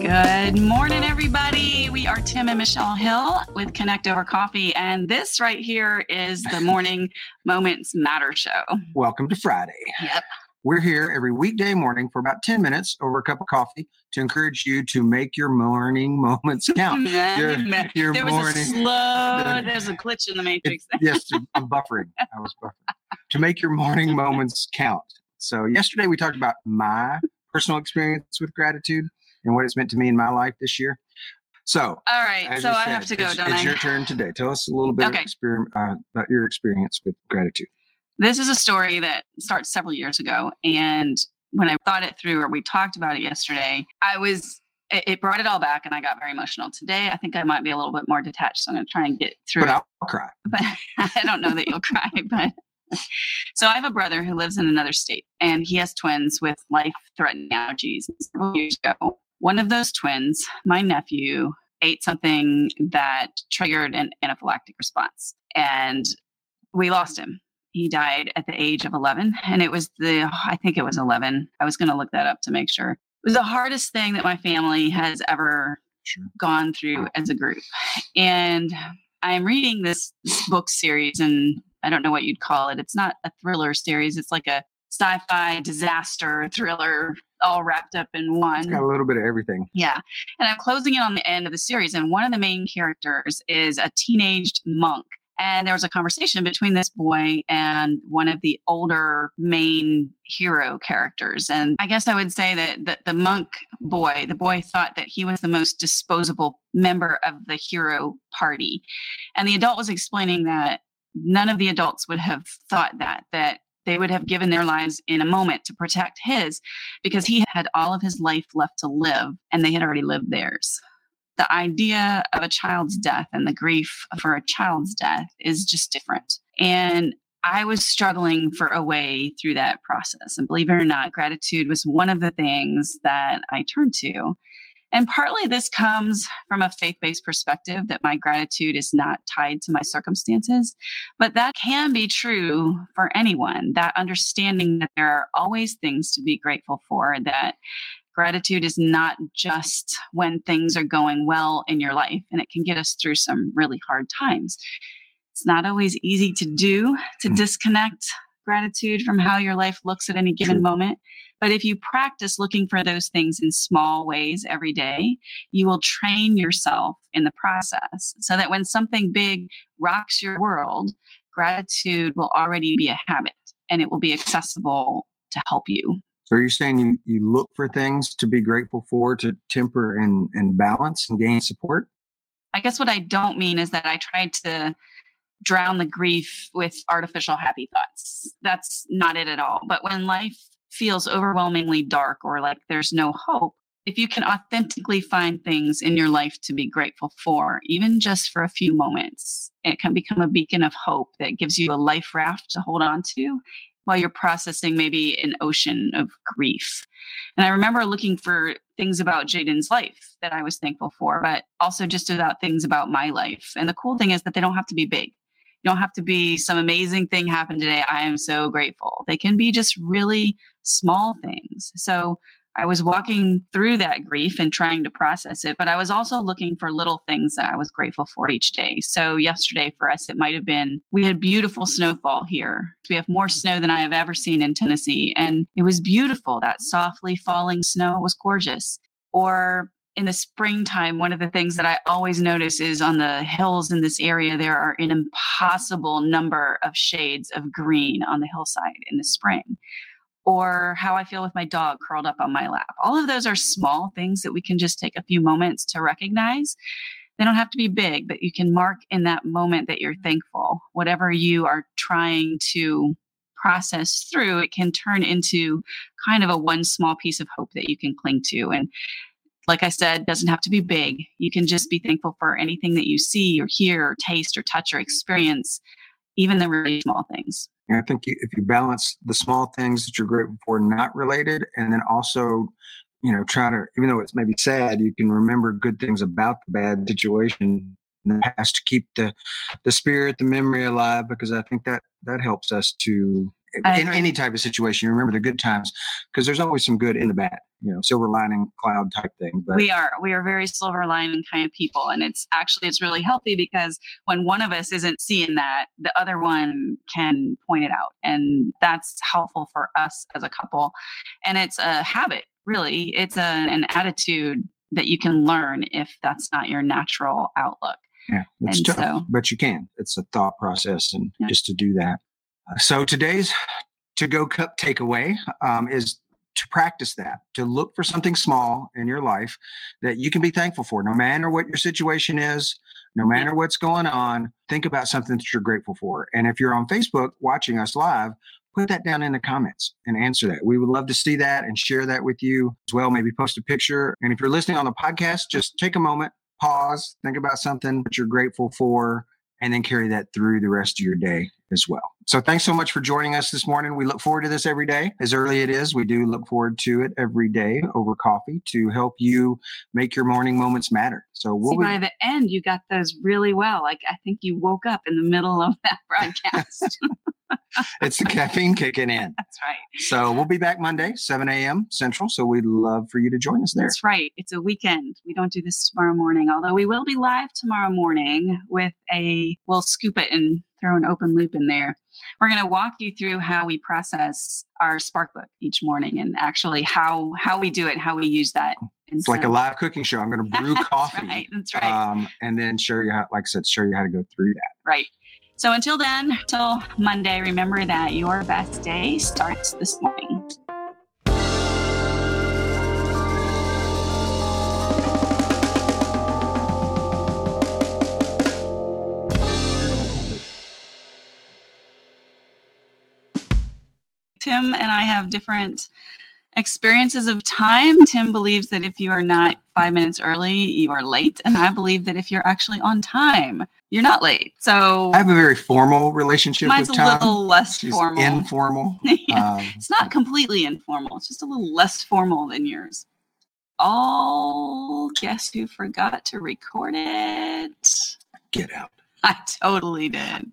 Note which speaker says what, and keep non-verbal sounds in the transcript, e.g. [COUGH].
Speaker 1: Good morning, everybody. We are Tim and Michelle Hill with Connect Over Coffee, and this right here is the [LAUGHS] Morning Moments Matter show.
Speaker 2: Welcome to Friday.
Speaker 1: Yep.
Speaker 2: We're here every weekday morning for about 10 minutes over a cup of coffee to encourage you to make your morning [LAUGHS] moments count. [LAUGHS] Your- your
Speaker 1: there was
Speaker 2: morning-
Speaker 1: a slow, there's a glitch in the matrix.
Speaker 2: Yes, I'm buffering. I was buffering. To make your morning [LAUGHS] moments count. So, yesterday we talked about my personal experience with gratitude and what it's meant to me in my life this year. So,
Speaker 1: All right, so I
Speaker 2: said,
Speaker 1: have to go,
Speaker 2: it's, it's your turn today. Tell us a little bit
Speaker 1: Okay.
Speaker 2: exper- uh, about your experience with gratitude.
Speaker 1: This is a story that starts several years ago. And when I thought it through, or we talked about it yesterday, I was, it, it brought it all back and I got very emotional. Today, I think I might be a little bit more detached. So I'm going to try and get through
Speaker 2: But
Speaker 1: it.
Speaker 2: I'll cry. [LAUGHS]
Speaker 1: But I don't know that you'll cry. [LAUGHS] But [LAUGHS] so I have a brother who lives in another state and he has twins with life threatening allergies. Several years ago, one of those twins, my nephew, ate something that triggered an anaphylactic response. And we lost him he died at the age of 11 and it was the i think it was 11 i was going to look that up to make sure it was the hardest thing that my family has ever gone through as a group and i'm reading this, this book series and i don't know what you'd call it it's not a thriller series it's like a sci-fi disaster thriller all wrapped up in
Speaker 2: It's
Speaker 1: one
Speaker 2: got a little bit of everything.
Speaker 1: yeah. And I'm closing in on the end of the series. And one of the main characters is a teenaged monk. And there was a conversation between this boy and one of the older main hero characters. And I guess I would say that, that the monk boy, the boy thought that he was the most disposable member of the hero party. And the adult was explaining that none of the adults would have thought that, that they would have given their lives in a moment to protect his because he had all of his life left to live and they had already lived theirs. The idea of a child's death and the grief for a child's death is just different. And I was struggling for a way through that process. And believe it or not, gratitude was one of the things that I turned to. And partly this comes from a faith based perspective that my gratitude is not tied to my circumstances. But that can be true for anyone, that understanding that there are always things to be grateful for, that gratitude is not just when things are going well in your life, and it can get us through some really hard times. It's not always easy to do to
Speaker 2: Mm.
Speaker 1: disconnect gratitude from how your life looks at any given moment. But if you practice looking for those things in small ways every day, you will train yourself in the process so that when something big rocks your world, gratitude will already be a habit and it will be accessible to help you.
Speaker 2: So are you saying you, you look for things to be grateful for to temper and, and balance and gain support?
Speaker 1: I guess what I don't mean is that I tried to drown the grief with artificial happy thoughts. That's not it at all. But when life feels overwhelmingly dark or like there's no hope, if you can authentically find things in your life to be grateful for, even just for a few moments, it can become a beacon of hope that gives you a life raft to hold on to while you're processing maybe an ocean of grief. And I remember looking for things about Jaden's life that I was thankful for, but also just about things about my life. And the cool thing is that they don't have to be big. Don't have to be some amazing thing happened today. I am so grateful. They can be just really small things. So I was walking through that grief and trying to process it, but I was also looking for little things that I was grateful for each day. So yesterday for us, it might have been we had beautiful snowfall here. We have more snow than I have ever seen in Tennessee, and it was beautiful. That softly falling snow was gorgeous. Or in the springtime, one of the things that I always notice is on the hills in this area, there are an impossible number of shades of green on the hillside in the spring or how I feel with my dog curled up on my lap. All of those are small things that we can just take a few moments to recognize. They don't have to be big, but you can mark in that moment that you're thankful. Whatever you are trying to process through, it can turn into kind of a one small piece of hope that you can cling to. And like I said, doesn't have to be big. You can just be thankful for anything that you see or hear or taste or touch or experience, even the really small things.
Speaker 2: And I think you, if you balance the small things that you're grateful for, not related, and then also, you know, try to, even though it's maybe sad, you can remember good things about the bad situation in the past to keep the the spirit, the memory alive, because I think that that helps us to
Speaker 1: I
Speaker 2: in any type of situation. You remember the good times because there's always some good in the bad. You know, silver lining cloud type thing. But
Speaker 1: we are we are very silver lining kind of people and it's actually it's really healthy because when one of us isn't seeing that the other one can point it out and that's helpful for us as a couple and it's a habit really it's a, an attitude that you can learn if that's not your natural outlook
Speaker 2: yeah, it's
Speaker 1: and
Speaker 2: tough,
Speaker 1: so-
Speaker 2: but you can. It's a thought process, and
Speaker 1: Yeah.
Speaker 2: just to do that. So today's to go cup takeaway um, is to practice that, to look for something small in your life that you can be thankful for, no matter what your situation is, no matter what's going on. Think about something that you're grateful for. And if you're on Facebook watching us live, put that down in the comments and answer that. We would love to see that and share that with you as well. Maybe post a picture. And if you're listening on the podcast, just take a moment, pause, think about something that you're grateful for, and then carry that through the rest of your day as well. So thanks so much for joining us this morning. We look forward to this every day. As early it is, we do look forward to it every day over coffee to help you make your morning moments matter. So we'll
Speaker 1: See,
Speaker 2: be,
Speaker 1: by the end you got those really well like i think you woke up in the middle of that [LAUGHS] broadcast [LAUGHS]
Speaker 2: it's the caffeine kicking in. [LAUGHS]
Speaker 1: that's right
Speaker 2: So we'll be back Monday, 7 a.m. Central. So we'd love for you to join us there.
Speaker 1: That's right. It's a weekend. We don't do this tomorrow morning, although we will be live tomorrow morning with a, we'll scoop it and throw an open loop in there. We're going to walk you through how we process our spark book each morning and actually how, how we do it, how we use that. And
Speaker 2: It's like a live cooking show. I'm going to brew [LAUGHS]
Speaker 1: That's
Speaker 2: coffee.
Speaker 1: right. That's right.
Speaker 2: Um, and then show you how, like I said, show you how to go through that.
Speaker 1: right. So until then, till Monday, remember that your best day starts this morning. Tim and I have different experiences of time. Tim believes that if you are not five minutes early, you are late. And I believe that if you're actually on time, you're not late. So
Speaker 2: I have a very formal relationship
Speaker 1: mine's a
Speaker 2: with Tom.
Speaker 1: little less
Speaker 2: She's
Speaker 1: formal.
Speaker 2: informal. [LAUGHS]
Speaker 1: Yeah.
Speaker 2: Um,
Speaker 1: It's not completely informal. It's just a little less formal than yours. Oh, guess who forgot to record it?
Speaker 2: get out.
Speaker 1: I totally did.